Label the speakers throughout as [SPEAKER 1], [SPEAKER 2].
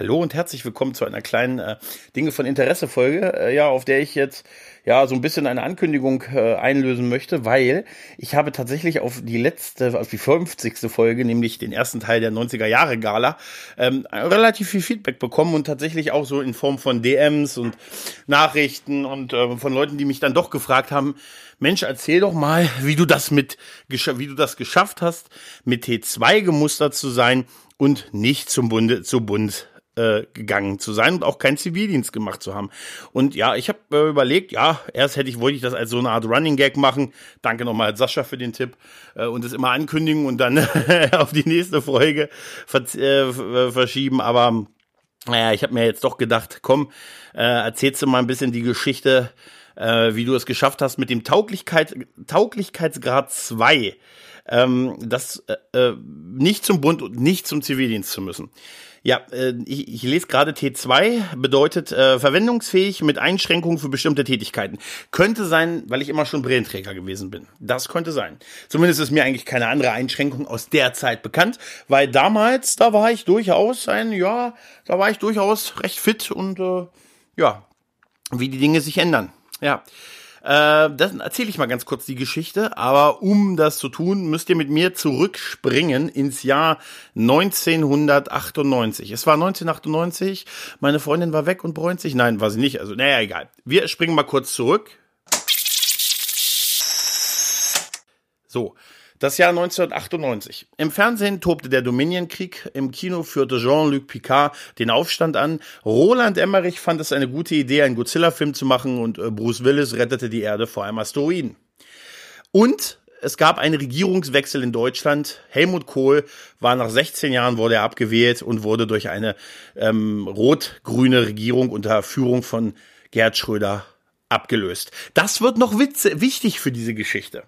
[SPEAKER 1] Hallo und herzlich willkommen zu einer kleinen äh, Dinge von Interesse Folge, äh, ja, auf der ich jetzt ja so ein bisschen eine Ankündigung äh, einlösen möchte, weil ich habe tatsächlich auf die letzte, auf die 50. Folge, nämlich den ersten Teil der 90er Jahre Gala, ähm, relativ viel Feedback bekommen und tatsächlich auch so in Form von DMs und Nachrichten und äh, von Leuten, die mich dann doch gefragt haben, Mensch, erzähl doch mal, wie du das mit, wie du das geschafft hast, mit T2 gemustert zu sein und nicht zum Bunde, zu Bund äh, gegangen zu sein und auch keinen Zivildienst gemacht zu haben. Und ja, ich habe äh, überlegt, ja, erst hätte ich wollte ich das als so eine Art Running Gag machen. Danke nochmal Sascha für den Tipp äh, und es immer ankündigen und dann auf die nächste Folge ver äh, verschieben. Aber naja, ich habe mir jetzt doch gedacht, komm, äh, erzählst du mal ein bisschen die Geschichte, äh, wie du es geschafft hast mit dem Tauglichkeit, Tauglichkeitsgrad 2 ähm, das äh, äh, nicht zum Bund und nicht zum Zivildienst zu müssen. Ja, äh, ich, ich lese gerade T2, bedeutet äh, verwendungsfähig mit Einschränkungen für bestimmte Tätigkeiten. Könnte sein, weil ich immer schon Brillenträger gewesen bin. Das könnte sein. Zumindest ist mir eigentlich keine andere Einschränkung aus der Zeit bekannt, weil damals, da war ich durchaus ein, ja, da war ich durchaus recht fit und äh, ja, wie die Dinge sich ändern. Ja. Äh, das erzähle ich mal ganz kurz die Geschichte, aber um das zu tun, müsst ihr mit mir zurückspringen ins Jahr 1998. Es war 1998, meine Freundin war weg und bräunt sich. Nein, war sie nicht. Also, naja, egal. Wir springen mal kurz zurück. So, das Jahr 1998. Im Fernsehen tobte der Dominionkrieg, im Kino führte Jean-Luc Picard den Aufstand an. Roland Emmerich fand es eine gute Idee, einen Godzilla-Film zu machen und äh, Bruce Willis rettete die Erde vor einem Asteroiden. Und es gab einen Regierungswechsel in Deutschland. Helmut Kohl war nach 16 Jahren wurde er abgewählt und wurde durch eine ähm, rot-grüne Regierung unter Führung von Gerd Schröder abgelöst. Das wird noch witze, wichtig für diese Geschichte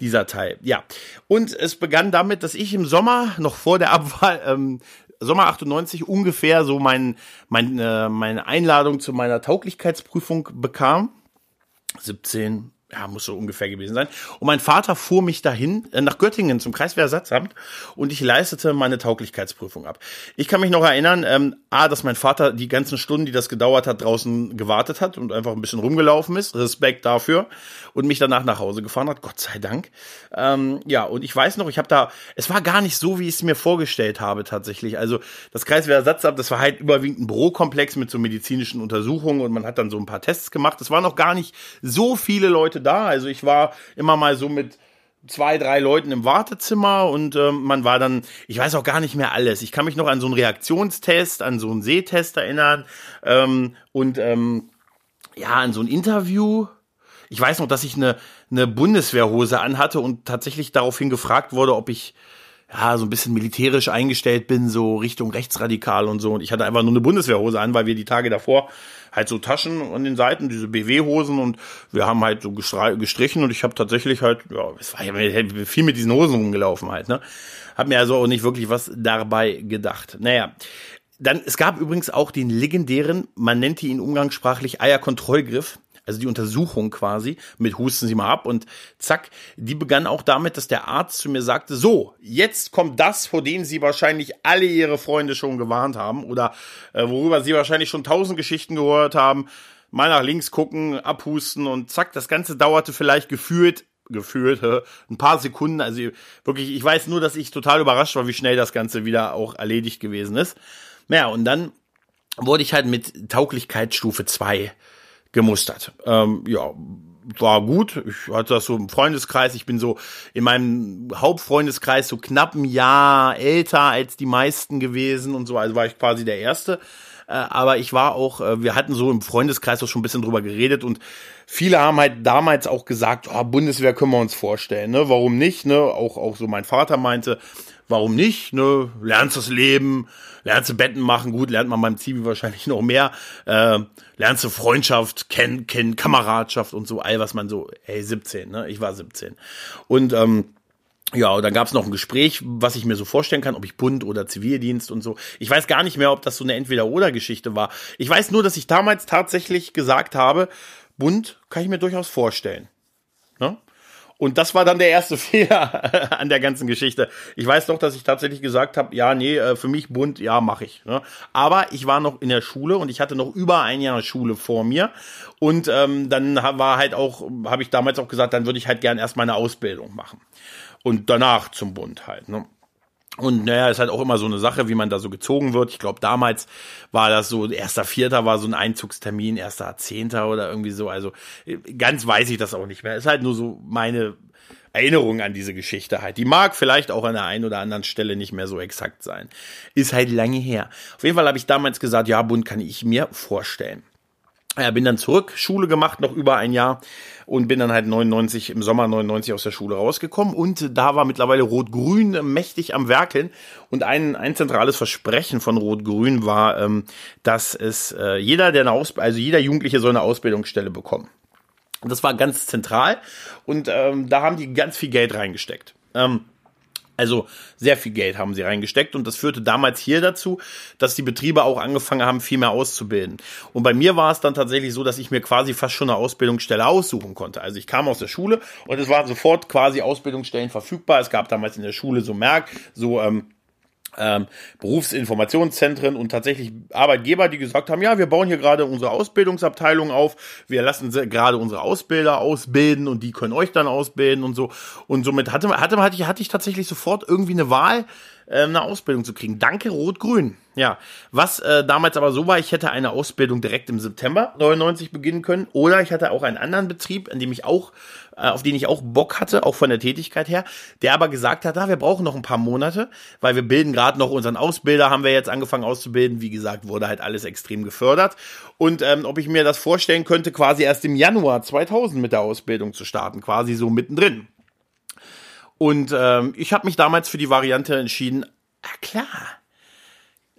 [SPEAKER 1] dieser Teil. Ja. Und es begann damit, dass ich im Sommer, noch vor der Abwahl, ähm, Sommer 98 ungefähr so mein, mein, äh, meine Einladung zu meiner Tauglichkeitsprüfung bekam. 17, ja, muss so ungefähr gewesen sein. Und mein Vater fuhr mich dahin äh, nach Göttingen zum Kreiswehrersatzamt und ich leistete meine Tauglichkeitsprüfung ab. Ich kann mich noch erinnern, ähm, a, dass mein Vater die ganzen Stunden, die das gedauert hat, draußen gewartet hat und einfach ein bisschen rumgelaufen ist. Respekt dafür und mich danach nach Hause gefahren hat. Gott sei Dank. Ähm, ja, und ich weiß noch, ich habe da, es war gar nicht so, wie ich es mir vorgestellt habe tatsächlich. Also das Kreiswehrersatzamt, das war halt überwiegend ein Bürokomplex mit so medizinischen Untersuchungen und man hat dann so ein paar Tests gemacht. Es waren noch gar nicht so viele Leute Leute da. Also ich war immer mal so mit zwei, drei Leuten im Wartezimmer und ähm, man war dann, ich weiß auch gar nicht mehr alles. Ich kann mich noch an so einen Reaktionstest, an so einen Sehtest erinnern ähm, und ähm, ja, an so ein Interview. Ich weiß noch, dass ich eine, eine Bundeswehrhose anhatte und tatsächlich daraufhin gefragt wurde, ob ich ja, so ein bisschen militärisch eingestellt bin, so Richtung rechtsradikal und so. Und ich hatte einfach nur eine Bundeswehrhose an, weil wir die Tage davor halt so Taschen an den Seiten, diese BW-Hosen und wir haben halt so gestrichen und ich habe tatsächlich halt, ja, es war ja viel mit diesen Hosen rumgelaufen halt, ne? Hab mir also auch nicht wirklich was dabei gedacht. Naja, dann, es gab übrigens auch den legendären, man nennt ihn umgangssprachlich Eierkontrollgriff also die Untersuchung quasi mit Husten Sie mal ab und zack, die begann auch damit, dass der Arzt zu mir sagte, so, jetzt kommt das, vor dem Sie wahrscheinlich alle Ihre Freunde schon gewarnt haben oder äh, worüber Sie wahrscheinlich schon tausend Geschichten gehört haben, mal nach links gucken, abhusten und zack, das Ganze dauerte vielleicht gefühlt gefühlt ein paar Sekunden. Also wirklich, ich weiß nur, dass ich total überrascht war, wie schnell das Ganze wieder auch erledigt gewesen ist. Naja, und dann wurde ich halt mit Tauglichkeitsstufe 2 gemustert. Ähm, ja, war gut. Ich hatte das so im Freundeskreis. Ich bin so in meinem Hauptfreundeskreis so knapp ein Jahr älter als die meisten gewesen und so. Also war ich quasi der Erste. Äh, aber ich war auch, äh, wir hatten so im Freundeskreis auch schon ein bisschen drüber geredet und viele haben halt damals auch gesagt, oh, Bundeswehr können wir uns vorstellen, ne? Warum nicht, ne? Auch, auch so mein Vater meinte, warum nicht, ne? Lernst das Leben, lernst du Betten machen, gut, lernt man beim Zivi wahrscheinlich noch mehr, äh, lernst du Freundschaft, kennen, kennen, Kameradschaft und so, all was man so, ey, 17, ne? Ich war 17. Und ähm, ja, und dann gab es noch ein Gespräch, was ich mir so vorstellen kann, ob ich Bund oder Zivildienst und so. Ich weiß gar nicht mehr, ob das so eine Entweder-Oder-Geschichte war. Ich weiß nur, dass ich damals tatsächlich gesagt habe, Bund kann ich mir durchaus vorstellen. Und das war dann der erste Fehler an der ganzen Geschichte. Ich weiß noch, dass ich tatsächlich gesagt habe, ja, nee, äh, für mich bunt, ja, mache ich. Ne? Aber ich war noch in der Schule und ich hatte noch über ein Jahr Schule vor mir. Und ähm, dann war halt auch, habe ich damals auch gesagt, dann würde ich halt gern erst meine Ausbildung machen. Und danach zum Bund halt. Ne? Und naja, ist halt auch immer so eine Sache, wie man da so gezogen wird. Ich glaube, damals war das so, erster Vierter war so ein Einzugstermin, erster Zehnter oder irgendwie so. Also ganz weiß ich das auch nicht mehr. Ist halt nur so meine Erinnerung an diese Geschichte halt. Die mag vielleicht auch an der einen oder anderen Stelle nicht mehr so exakt sein. Ist halt lange her. Auf jeden Fall habe ich damals gesagt, ja, Bund kann ich mir vorstellen. Ja, bin dann zurück, Schule gemacht, noch über ein Jahr und bin dann halt 99, im Sommer 99 aus der Schule rausgekommen und da war mittlerweile Rot-Grün mächtig am Werkeln und ein, ein zentrales Versprechen von Rot-Grün war, ähm, dass es äh, jeder, der eine Aus also jeder Jugendliche soll eine Ausbildungsstelle bekommen. Das war ganz zentral und ähm, da haben die ganz viel Geld reingesteckt. Ähm, also sehr viel Geld haben sie reingesteckt und das führte damals hier dazu, dass die Betriebe auch angefangen haben, viel mehr auszubilden. Und bei mir war es dann tatsächlich so, dass ich mir quasi fast schon eine Ausbildungsstelle aussuchen konnte. Also ich kam aus der Schule und es waren sofort quasi Ausbildungsstellen verfügbar. Es gab damals in der Schule so Merk, so ähm, ähm, Berufsinformationszentren und tatsächlich Arbeitgeber, die gesagt haben, ja, wir bauen hier gerade unsere Ausbildungsabteilung auf, wir lassen gerade unsere Ausbilder ausbilden und die können euch dann ausbilden und so. Und somit hatte, hatte, hatte, ich, hatte ich tatsächlich sofort irgendwie eine Wahl, äh, eine Ausbildung zu kriegen. Danke, Rot-Grün. Ja, was äh, damals aber so war, ich hätte eine Ausbildung direkt im September 99 beginnen können oder ich hatte auch einen anderen Betrieb, in dem ich auch, äh, auf den ich auch Bock hatte, auch von der Tätigkeit her, der aber gesagt hat, na, wir brauchen noch ein paar Monate, weil wir bilden gerade noch unseren Ausbilder, haben wir jetzt angefangen auszubilden. Wie gesagt, wurde halt alles extrem gefördert. Und ähm, ob ich mir das vorstellen könnte, quasi erst im Januar 2000 mit der Ausbildung zu starten, quasi so mittendrin. Und ähm, ich habe mich damals für die Variante entschieden, ah klar,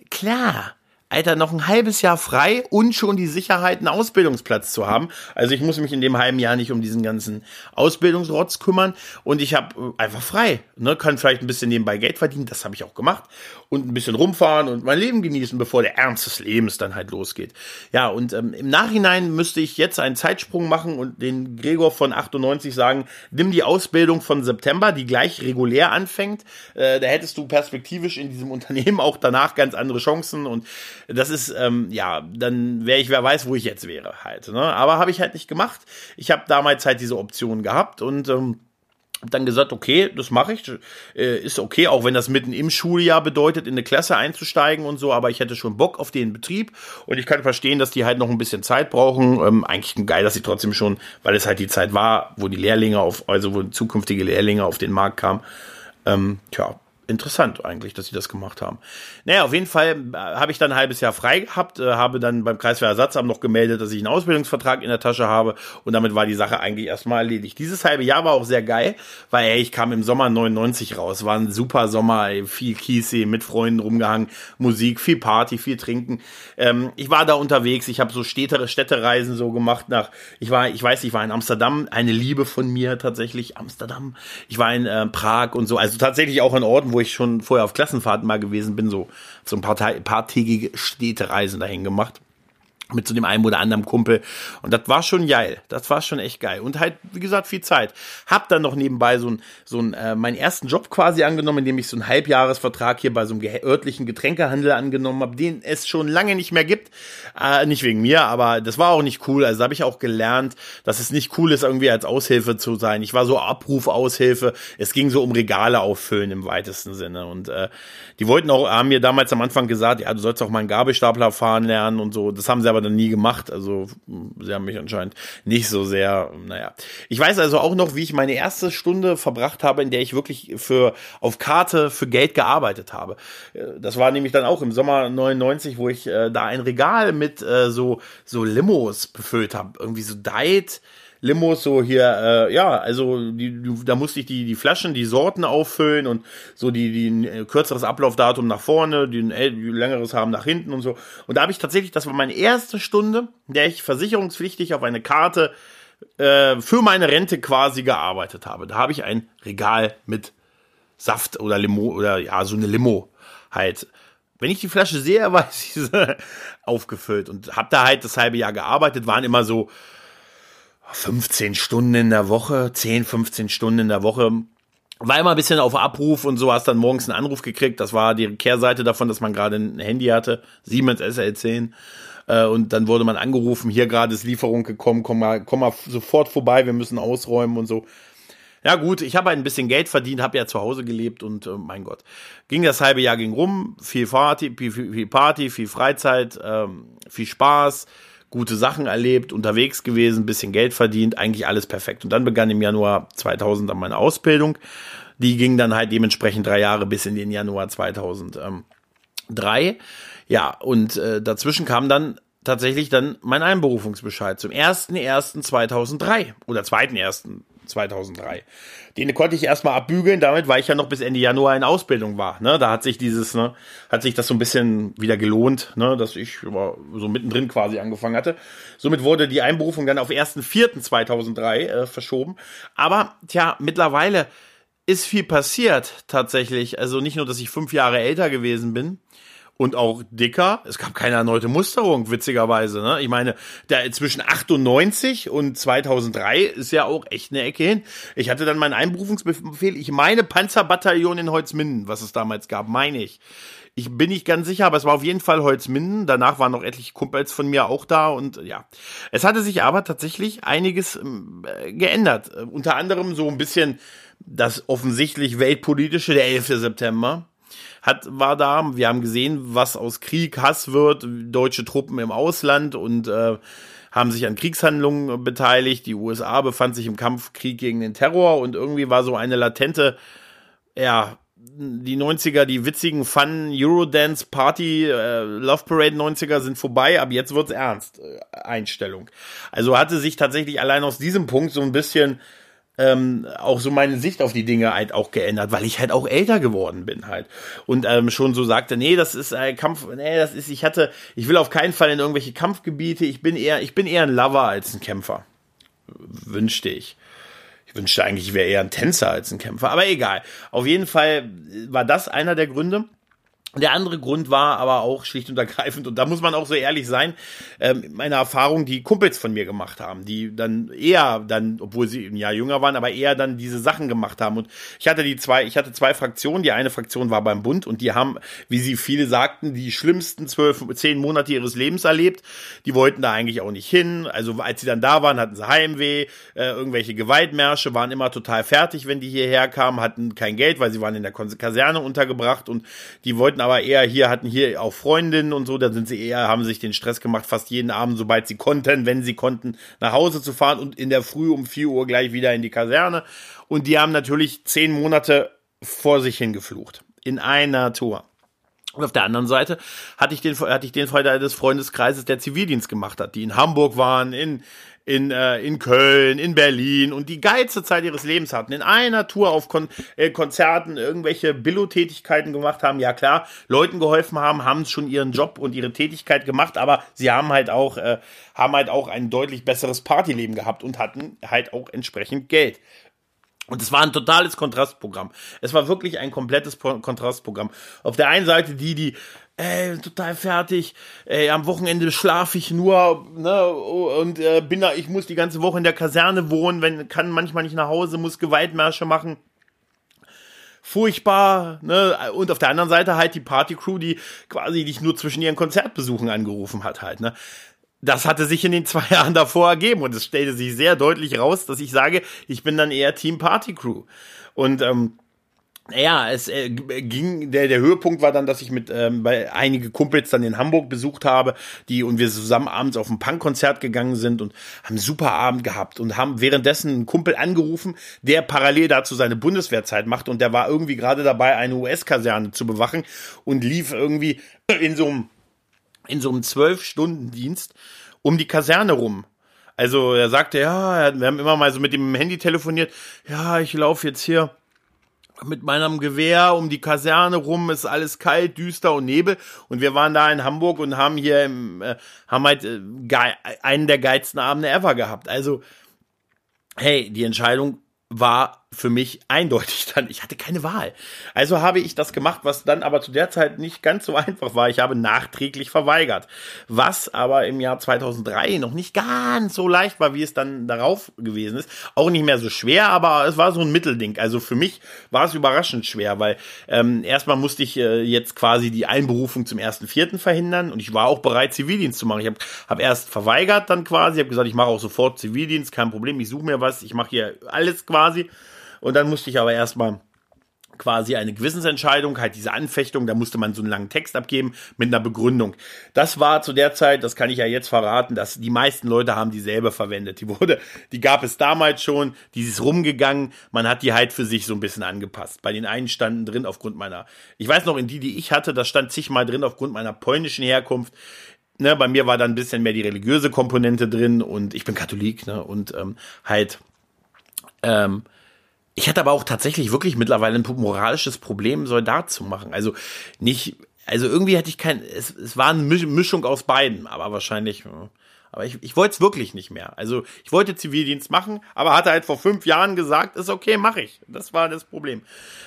[SPEAKER 1] klar, Alter, noch ein halbes Jahr frei und schon die Sicherheit, einen Ausbildungsplatz zu haben. Also ich muss mich in dem halben Jahr nicht um diesen ganzen Ausbildungsrotz kümmern und ich habe äh, einfach frei. Ne? Kann vielleicht ein bisschen nebenbei Geld verdienen, das habe ich auch gemacht. Und ein bisschen rumfahren und mein Leben genießen, bevor der Ernst des Lebens dann halt losgeht. Ja, und ähm, im Nachhinein müsste ich jetzt einen Zeitsprung machen und den Gregor von 98 sagen, nimm die Ausbildung von September, die gleich regulär anfängt. Äh, da hättest du perspektivisch in diesem Unternehmen auch danach ganz andere Chancen und das ist, ähm, ja, dann wäre ich, wer weiß, wo ich jetzt wäre halt. Ne? Aber habe ich halt nicht gemacht. Ich habe damals halt diese Option gehabt und ähm, dann gesagt, okay, das mache ich, äh, ist okay, auch wenn das mitten im Schuljahr bedeutet, in eine Klasse einzusteigen und so, aber ich hätte schon Bock auf den Betrieb und ich kann verstehen, dass die halt noch ein bisschen Zeit brauchen. Ähm, eigentlich geil, dass sie trotzdem schon, weil es halt die Zeit war, wo die Lehrlinge auf, also wo zukünftige Lehrlinge auf den Markt kamen. Ähm, tja, interessant eigentlich, dass sie das gemacht haben. Naja, auf jeden Fall äh, habe ich dann ein halbes Jahr frei gehabt, äh, habe dann beim Kreiswehrersatzamt noch gemeldet, dass ich einen Ausbildungsvertrag in der Tasche habe und damit war die Sache eigentlich erstmal erledigt. Dieses halbe Jahr war auch sehr geil, weil ey, ich kam im Sommer 99 raus, war ein super Sommer, viel Kiesee, mit Freunden rumgehangen, Musik, viel Party, viel Trinken. Ähm, ich war da unterwegs, ich habe so Städte, Städtereisen so gemacht nach, ich war, ich weiß, ich war in Amsterdam, eine Liebe von mir tatsächlich, Amsterdam. Ich war in äh, Prag und so, also tatsächlich auch in Orten, wo ich schon vorher auf Klassenfahrten mal gewesen bin, so, so ein paar, paartägige Städtereisen dahin gemacht mit so dem einen oder anderen Kumpel. Und das war schon geil. Das war schon echt geil. Und halt, wie gesagt, viel Zeit. Hab dann noch nebenbei so ein, so ein, äh, meinen ersten Job quasi angenommen, indem ich so einen Halbjahresvertrag hier bei so einem örtlichen Getränkehandel angenommen habe, den es schon lange nicht mehr gibt. Äh, nicht wegen mir, aber das war auch nicht cool. Also habe ich auch gelernt, dass es nicht cool ist, irgendwie als Aushilfe zu sein. Ich war so Abrufaushilfe. Es ging so um Regale auffüllen im weitesten Sinne. Und äh, die wollten auch, haben mir damals am Anfang gesagt, ja, du sollst auch mal einen Gabelstapler fahren lernen und so. Das haben sie aber dann nie gemacht. Also sie haben mich anscheinend nicht so sehr, naja. Ich weiß also auch noch, wie ich meine erste Stunde verbracht habe, in der ich wirklich für auf Karte für Geld gearbeitet habe. Äh, das war nämlich dann auch im Sommer 99, wo ich äh, da ein Regal mit äh, so so Limos befüllt habe, irgendwie so Diet Limos so hier, äh, ja, also die, da musste ich die, die Flaschen, die Sorten auffüllen und so die, die ein äh, kürzeres Ablaufdatum nach vorne, die ein längeres haben nach hinten und so. Und da habe ich tatsächlich, das war meine erste Stunde, in der ich versicherungspflichtig auf eine Karte äh, für meine Rente quasi gearbeitet habe. Da habe ich ein Regal mit Saft oder Limo oder ja, so eine Limo halt. Wenn ich die Flasche sehe, ich sie aufgefüllt und habe da halt das halbe Jahr gearbeitet, waren immer so 15 Stunden in der Woche, 10, 15 Stunden in der Woche. War immer ein bisschen auf Abruf und so hast dann morgens einen Anruf gekriegt. Das war die Kehrseite davon, dass man gerade ein Handy hatte, Siemens SL10. Äh, und dann wurde man angerufen, hier gerade ist Lieferung gekommen, komm mal, komm mal sofort vorbei, wir müssen ausräumen und so. Ja gut, ich habe ein bisschen Geld verdient, habe ja zu Hause gelebt und äh, mein Gott, ging das halbe Jahr ging rum, viel Party, viel, viel Party, viel Freizeit, ähm, viel Spaß, gute Sachen erlebt, unterwegs gewesen, bisschen Geld verdient, eigentlich alles perfekt. Und dann begann im Januar 2000 dann meine Ausbildung. Die ging dann halt dementsprechend drei Jahre bis in den Januar 2003. Ja, und äh, dazwischen kam dann tatsächlich dann mein Einberufungsbescheid zum 1.1.2003 oder 2.1. 2003. Den konnte ich erstmal abbügeln, damit, weil ich ja noch bis Ende Januar in Ausbildung war. Ne? Da hat sich dieses, ne, hat sich das so ein bisschen wieder gelohnt, ne, dass ich so mittendrin quasi angefangen hatte. Somit wurde die Einberufung dann auf 1.4.2003 äh, verschoben. Aber, tja, mittlerweile ist viel passiert tatsächlich. Also nicht nur, dass ich fünf Jahre älter gewesen bin, und auch dicker. Es gab keine erneute Musterung, witzigerweise. Ne? Ich meine, der zwischen 98 und 2003 ist ja auch echt eine Ecke hin. Ich hatte dann meinen Einberufungsbefehl, ich meine Panzerbataillon in Holzminden, was es damals gab, meine ich. Ich bin nicht ganz sicher, aber es war auf jeden Fall Holzminden. Danach waren noch etliche Kumpels von mir auch da und ja. Es hatte sich aber tatsächlich einiges äh, geändert. Äh, unter anderem so ein bisschen das offensichtlich weltpolitische, der 11. September hat, war da. Wir haben gesehen, was aus Krieg Hass wird, deutsche Truppen im Ausland und äh, haben sich an Kriegshandlungen beteiligt. Die USA befand sich im Kampfkrieg gegen den Terror und irgendwie war so eine latente, ja, die 90er, die witzigen Fun Eurodance Party äh, Love Parade 90er sind vorbei, aber jetzt wird's ernst äh, Einstellung. Also hatte sich tatsächlich allein aus diesem Punkt so ein bisschen ähm, auch so meine Sicht auf die Dinge halt auch geändert, weil ich halt auch älter geworden bin halt und ähm, schon so sagte, nee, das ist ein Kampf, nee, das ist, ich hatte, ich will auf keinen Fall in irgendwelche Kampfgebiete, ich bin eher, ich bin eher ein Lover als ein Kämpfer, wünschte ich. Ich wünschte eigentlich, ich wäre eher ein Tänzer als ein Kämpfer, aber egal. Auf jeden Fall war das einer der Gründe. Der andere Grund war aber auch schlicht und ergreifend, und da muss man auch so ehrlich sein, ähm, meine Erfahrung, die Kumpels von mir gemacht haben, die dann eher dann, obwohl sie ein Jahr jünger waren, aber eher dann diese Sachen gemacht haben. Und ich hatte die zwei, ich hatte zwei Fraktionen. Die eine Fraktion war beim Bund und die haben, wie sie viele sagten, die schlimmsten zwölf, zehn Monate ihres Lebens erlebt. Die wollten da eigentlich auch nicht hin. Also als sie dann da waren, hatten sie Heimweh, äh, irgendwelche Gewaltmärsche, waren immer total fertig, wenn die hierher kamen, hatten kein Geld, weil sie waren in der Kaserne untergebracht und die wollten wollten aber eher hier, hatten hier auch Freundinnen und so, da sind sie eher, haben sich den Stress gemacht, fast jeden Abend, sobald sie konnten, wenn sie konnten, nach Hause zu fahren und in der Früh um vier Uhr gleich wieder in die Kaserne. Und die haben natürlich zehn Monate vor sich hingeflucht. In einer Tour. Und auf der anderen Seite hatte ich den, hatte ich den Fall des Freundeskreises, der Zivildienst gemacht hat, die in Hamburg waren, in, in, äh, in Köln, in Berlin und die geilste Zeit ihres Lebens hatten, in einer Tour auf Kon äh, Konzerten irgendwelche Billo-Tätigkeiten gemacht haben, ja klar, Leuten geholfen haben, haben schon ihren Job und ihre Tätigkeit gemacht, aber sie haben halt auch, äh, haben halt auch ein deutlich besseres Partyleben gehabt und hatten halt auch entsprechend Geld. Und es war ein totales Kontrastprogramm. Es war wirklich ein komplettes Kontrastprogramm. Auf der einen Seite die, die ey, total fertig, ey, am Wochenende schlafe ich nur, ne, und äh, bin da, ich muss die ganze Woche in der Kaserne wohnen, wenn, kann manchmal nicht nach Hause, muss Gewaltmärsche machen. Furchtbar, ne, und auf der anderen Seite halt die Partycrew, die quasi dich nur zwischen ihren Konzertbesuchen angerufen hat halt, ne. Das hatte sich in den zwei Jahren davor ergeben und es stellte sich sehr deutlich raus, dass ich sage, ich bin dann eher Team Partycrew. Und, ähm, ja, es äh, ging, der, der Höhepunkt war dann, dass ich mit ähm, bei einige Kumpels dann in Hamburg besucht habe, die und wir zusammen abends auf ein Punkkonzert gegangen sind und haben einen super Abend gehabt und haben währenddessen einen Kumpel angerufen, der parallel dazu seine Bundeswehrzeit macht und der war irgendwie gerade dabei, eine US-Kaserne zu bewachen und lief irgendwie in so einem in so einem zwölf-Stunden-Dienst um die Kaserne rum. Also er sagte, ja, wir haben immer mal so mit dem Handy telefoniert, ja, ich laufe jetzt hier mit meinem Gewehr um die Kaserne rum, ist alles kalt, düster und Nebel. Und wir waren da in Hamburg und haben hier im, äh, haben halt äh, einen der geilsten Abende ever gehabt. Also, hey, die Entscheidung war für mich eindeutig dann, ich hatte keine Wahl. Also habe ich das gemacht, was dann aber zu der Zeit nicht ganz so einfach war. Ich habe nachträglich verweigert. Was aber im Jahr 2003 noch nicht ganz so leicht war, wie es dann darauf gewesen ist. Auch nicht mehr so schwer, aber es war so ein Mittelding. Also für mich war es überraschend schwer, weil ähm, erstmal musste ich äh, jetzt quasi die Einberufung zum ersten Vierten verhindern und ich war auch bereit, Zivildienst zu machen. Ich habe hab erst verweigert dann quasi, habe gesagt, ich mache auch sofort Zivildienst, kein Problem, ich suche mir was, ich mache hier alles quasi. Und dann musste ich aber erstmal quasi eine Gewissensentscheidung, halt diese Anfechtung, da musste man so einen langen Text abgeben mit einer Begründung. Das war zu der Zeit, das kann ich ja jetzt verraten, dass die meisten Leute haben dieselbe verwendet. Die wurde, die gab es damals schon, die ist rumgegangen, man hat die halt für sich so ein bisschen angepasst. Bei den einen standen drin aufgrund meiner, ich weiß noch, in die, die ich hatte, da stand zigmal drin aufgrund meiner polnischen Herkunft. Ne, bei mir war dann ein bisschen mehr die religiöse Komponente drin und ich bin Katholik, ne, und ähm, halt, ähm, ich hatte aber auch tatsächlich wirklich mittlerweile ein moralisches Problem, Soldat zu machen. Also nicht, also irgendwie hatte ich kein, es, es war eine Mischung aus beiden, aber wahrscheinlich, aber ich, ich wollte es wirklich nicht mehr. Also ich wollte Zivildienst machen, aber hatte halt vor fünf Jahren gesagt, ist okay, mache ich. Das war das Problem.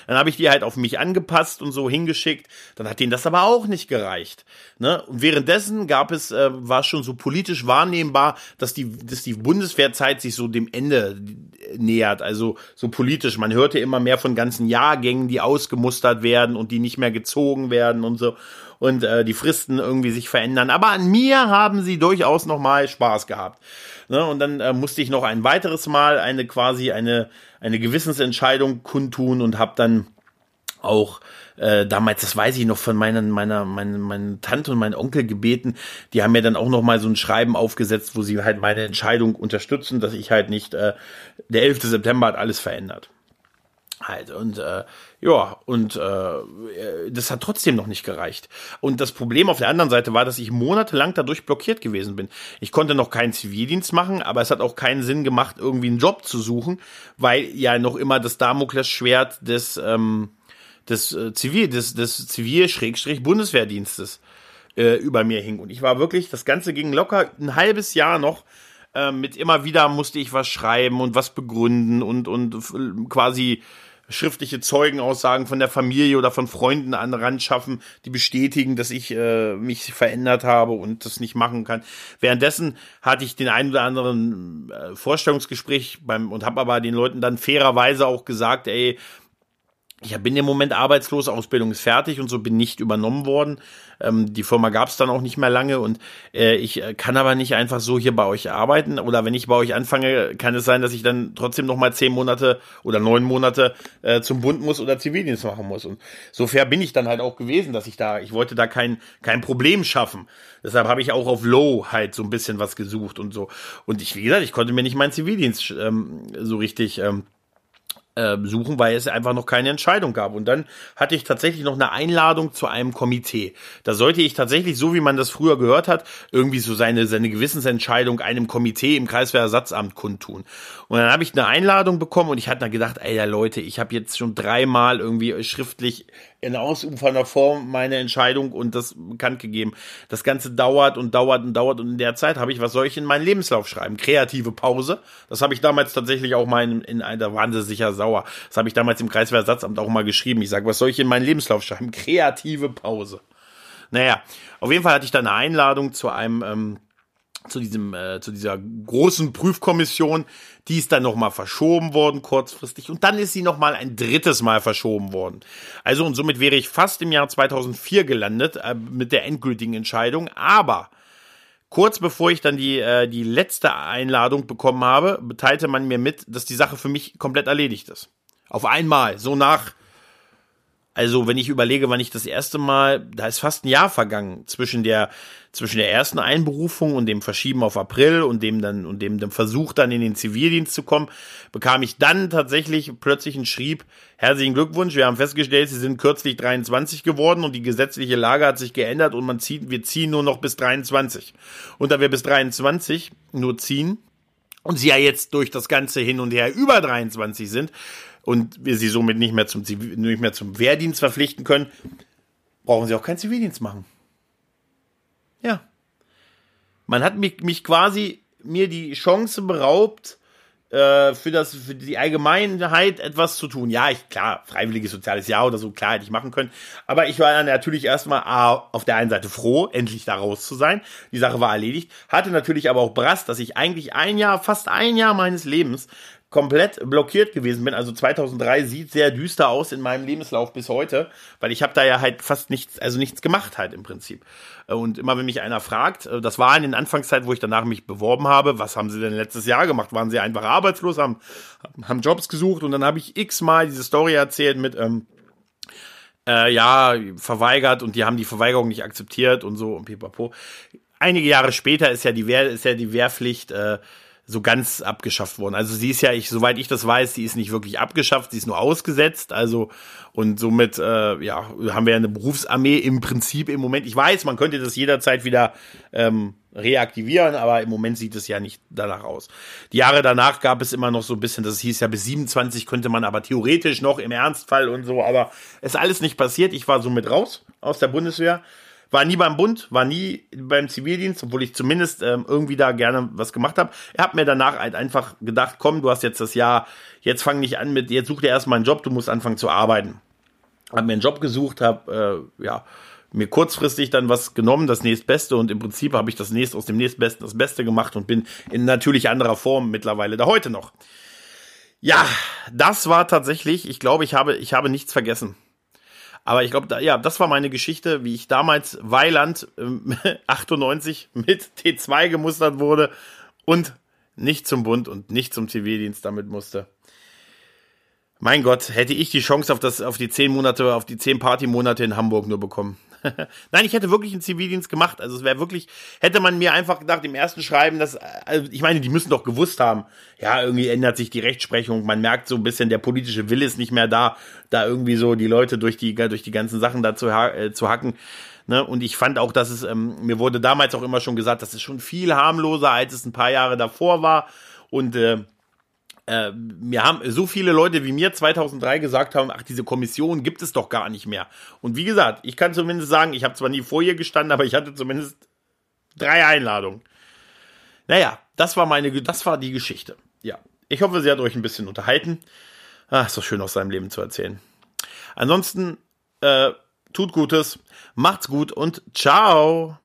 [SPEAKER 1] Dann habe ich die halt auf mich angepasst und so hingeschickt. Dann hat denen das aber auch nicht gereicht. Ne? Und währenddessen gab es, äh, war schon so politisch wahrnehmbar, dass die, dass die Bundeswehrzeit sich so dem Ende nähert. Also so politisch. Man hörte immer mehr von ganzen Jahrgängen, die ausgemustert werden und die nicht mehr gezogen werden und so und äh, die Fristen irgendwie sich verändern. Aber an mir haben sie durchaus noch mal Spaß gehabt. Ne? Und dann äh, musste ich noch ein weiteres Mal eine quasi eine eine Gewissensentscheidung kundtun und habe dann auch äh, damals, das weiß ich noch von meinen, meiner, meiner, meiner Tante und meinem Onkel gebeten, die haben mir dann auch noch mal so ein Schreiben aufgesetzt, wo sie halt meine Entscheidung unterstützen, dass ich halt nicht, äh, der 11. September hat alles verändert. Halt, und äh, ja, und äh, das hat trotzdem noch nicht gereicht. Und das Problem auf der anderen Seite war, dass ich monatelang dadurch blockiert gewesen bin. Ich konnte noch keinen Zivildienst machen, aber es hat auch keinen Sinn gemacht, irgendwie einen Job zu suchen, weil ja noch immer das Damoklesschwert des, ähm, des äh, Zivil, des, des Zivil-Bundeswehrdienstes äh, über mir hing. Und ich war wirklich, das Ganze ging locker ein halbes Jahr noch äh, mit immer wieder musste ich was schreiben und was begründen und, und quasi schriftliche Zeugenaussagen von der Familie oder von Freunden an Rand schaffen, die bestätigen, dass ich äh, mich verändert habe und das nicht machen kann. Währenddessen hatte ich den einen oder anderen äh, Vorstellungsgespräch beim und habe aber den Leuten dann fairerweise auch gesagt, ey, ich bin im Moment arbeitslos, Ausbildung ist fertig und so bin nicht übernommen worden. Ähm, die Firma gab es dann auch nicht mehr lange und äh, ich äh, kann aber nicht einfach so hier bei euch arbeiten. Oder wenn ich bei euch anfange, kann es sein, dass ich dann trotzdem noch mal zehn Monate oder neun Monate äh, zum Bund muss oder Zivildienst machen muss. Und so fair bin ich dann halt auch gewesen, dass ich da, ich wollte da kein, kein Problem schaffen. Deshalb habe ich auch auf Low halt so ein bisschen was gesucht und so. Und ich, wie gesagt, ich konnte mir nicht meinen Zivildienst ähm, so richtig ähm, äh, suchen, weil es einfach noch keine Entscheidung gab. Und dann hatte ich tatsächlich noch eine Einladung zu einem Komitee. Da sollte ich tatsächlich, so wie man das früher gehört hat, irgendwie so seine, seine Gewissensentscheidung einem Komitee im Kreiswehrersatzamt kundtun. Und dann habe ich eine Einladung bekommen und ich hatte dann gedacht, ey ja Leute, ich habe jetzt schon dreimal irgendwie schriftlich in ausufernder Form meine Entscheidung und das bekannt gegeben. Das Ganze dauert und dauert und dauert und in der Zeit habe ich, was soll ich in meinen Lebenslauf schreiben? Kreative Pause. Das habe ich damals tatsächlich auch mal in, in waren sie sicher sauer. Das habe ich damals im Kreiswehrersatzamt auch mal geschrieben. Ich sage, was soll ich in meinen Lebenslauf schreiben? Kreative Pause. Naja, auf jeden Fall hatte ich da eine Einladung zu einem ähm, zu diesem äh, zu dieser großen Prüfkommission, die ist dann noch mal verschoben worden kurzfristig und dann ist sie noch mal ein drittes Mal verschoben worden. Also und somit wäre ich fast im Jahr 2004 gelandet äh, mit der endgültigen Entscheidung, aber kurz bevor ich dann die äh, die letzte Einladung bekommen habe, teilte man mir mit, dass die Sache für mich komplett erledigt ist. Auf einmal, so nach also, wenn ich überlege, wann ich das erste Mal, da ist fast ein Jahr vergangen zwischen der, zwischen der ersten Einberufung und dem Verschieben auf April und dem dann, und dem, dem Versuch dann in den Zivildienst zu kommen, bekam ich dann tatsächlich plötzlich einen Schrieb, herzlichen Glückwunsch, wir haben festgestellt, Sie sind kürzlich 23 geworden und die gesetzliche Lage hat sich geändert und man zieht, wir ziehen nur noch bis 23. Und da wir bis 23 nur ziehen und Sie ja jetzt durch das Ganze hin und her über 23 sind, und wir sie somit nicht mehr zum, nicht mehr zum Wehrdienst verpflichten können, brauchen sie auch keinen Zivildienst machen. Ja. Man hat mich, mich quasi mir die Chance beraubt, äh, für das für die Allgemeinheit etwas zu tun. Ja, ich klar, freiwilliges soziales Jahr oder so, klar hätte ich machen können, aber ich war natürlich erstmal auf der einen Seite froh, endlich da raus zu sein. Die Sache war erledigt, hatte natürlich aber auch Brast, dass ich eigentlich ein Jahr, fast ein Jahr meines Lebens komplett blockiert gewesen bin. Also 2003 sieht sehr düster aus in meinem Lebenslauf bis heute, weil ich habe da ja halt fast nichts, also nichts gemacht halt im Prinzip. Und immer wenn mich einer fragt, äh, das war in den Anfangszeiten, wo ich danach mich beworben habe, was haben Sie denn letztes Jahr gemacht? Waren Sie einfach arbeitslos, haben, haben Jobs gesucht und dann habe ich x-mal diese Story erzählt mit, ähm, äh, ja, verweigert und die haben die Verweigerung nicht akzeptiert und so und pipapo. Einige Jahre später ist ja die Wehr, ist ja die Wehrpflicht, äh, so ganz abgeschafft worden. Also sie ist ja, ich, soweit ich das weiß, sie ist nicht wirklich abgeschafft, sie ist nur ausgesetzt. Also und somit äh, ja haben wir eine Berufsarmee im Prinzip im Moment. Ich weiß, man könnte das jederzeit wieder ähm, reaktivieren, aber im Moment sieht es ja nicht danach aus. Die Jahre danach gab es immer noch so ein bisschen, das hieß ja bis 27 könnte man aber theoretisch noch im Ernstfall und so, aber es ist alles nicht passiert. Ich war somit raus aus der Bundeswehr war nie beim Bund, war nie beim Zivildienst, obwohl ich zumindest ähm, irgendwie da gerne was gemacht habe. Er hat mir danach halt einfach gedacht, komm, du hast jetzt das Jahr, jetzt fang nicht an mit, jetzt such dir erstmal einen Job, du musst anfangen zu arbeiten. Hab mir einen Job gesucht, hab, äh, ja, mir kurzfristig dann was genommen, das nächstbeste und im Prinzip habe ich das nächste aus dem nächstbesten das Beste gemacht und bin in natürlich anderer Form mittlerweile da heute noch. Ja, das war tatsächlich, ich glaube, ich habe, ich habe nichts vergessen. Aber ich glaube, da, ja, das war meine Geschichte, wie ich damals Weiland ähm, 98 mit T2 gemustert wurde und nicht zum Bund und nicht zum TV-Dienst damit musste. Mein Gott, hätte ich die Chance auf das, auf die zehn Monate, auf die zehn Partymonate in Hamburg nur bekommen. Nein, ich hätte wirklich einen Zivildienst gemacht. Also es wäre wirklich, hätte man mir einfach gedacht im ersten Schreiben, dass, also ich meine, die müssen doch gewusst haben, ja, irgendwie ändert sich die Rechtsprechung. Man merkt so ein bisschen, der politische Wille ist nicht mehr da, da irgendwie so die Leute durch die, durch die ganzen Sachen da zu, äh, zu hacken. Ne? Und ich fand auch, dass es, ähm, mir wurde damals auch immer schon gesagt, das ist schon viel harmloser, als es ein paar Jahre davor war. Und äh, äh, mir haben so viele Leute wie mir 2003 gesagt haben, ach, diese Kommission gibt es doch gar nicht mehr. Und wie gesagt, ich kann zumindest sagen, ich habe zwar nie vor ihr gestanden, aber ich hatte zumindest drei Einladungen. Naja, das war meine, das war die Geschichte. Ja, ich hoffe, sie hat euch ein bisschen unterhalten. Ach, ist doch schön aus seinem Leben zu erzählen. Ansonsten, äh, tut Gutes, macht's gut und ciao.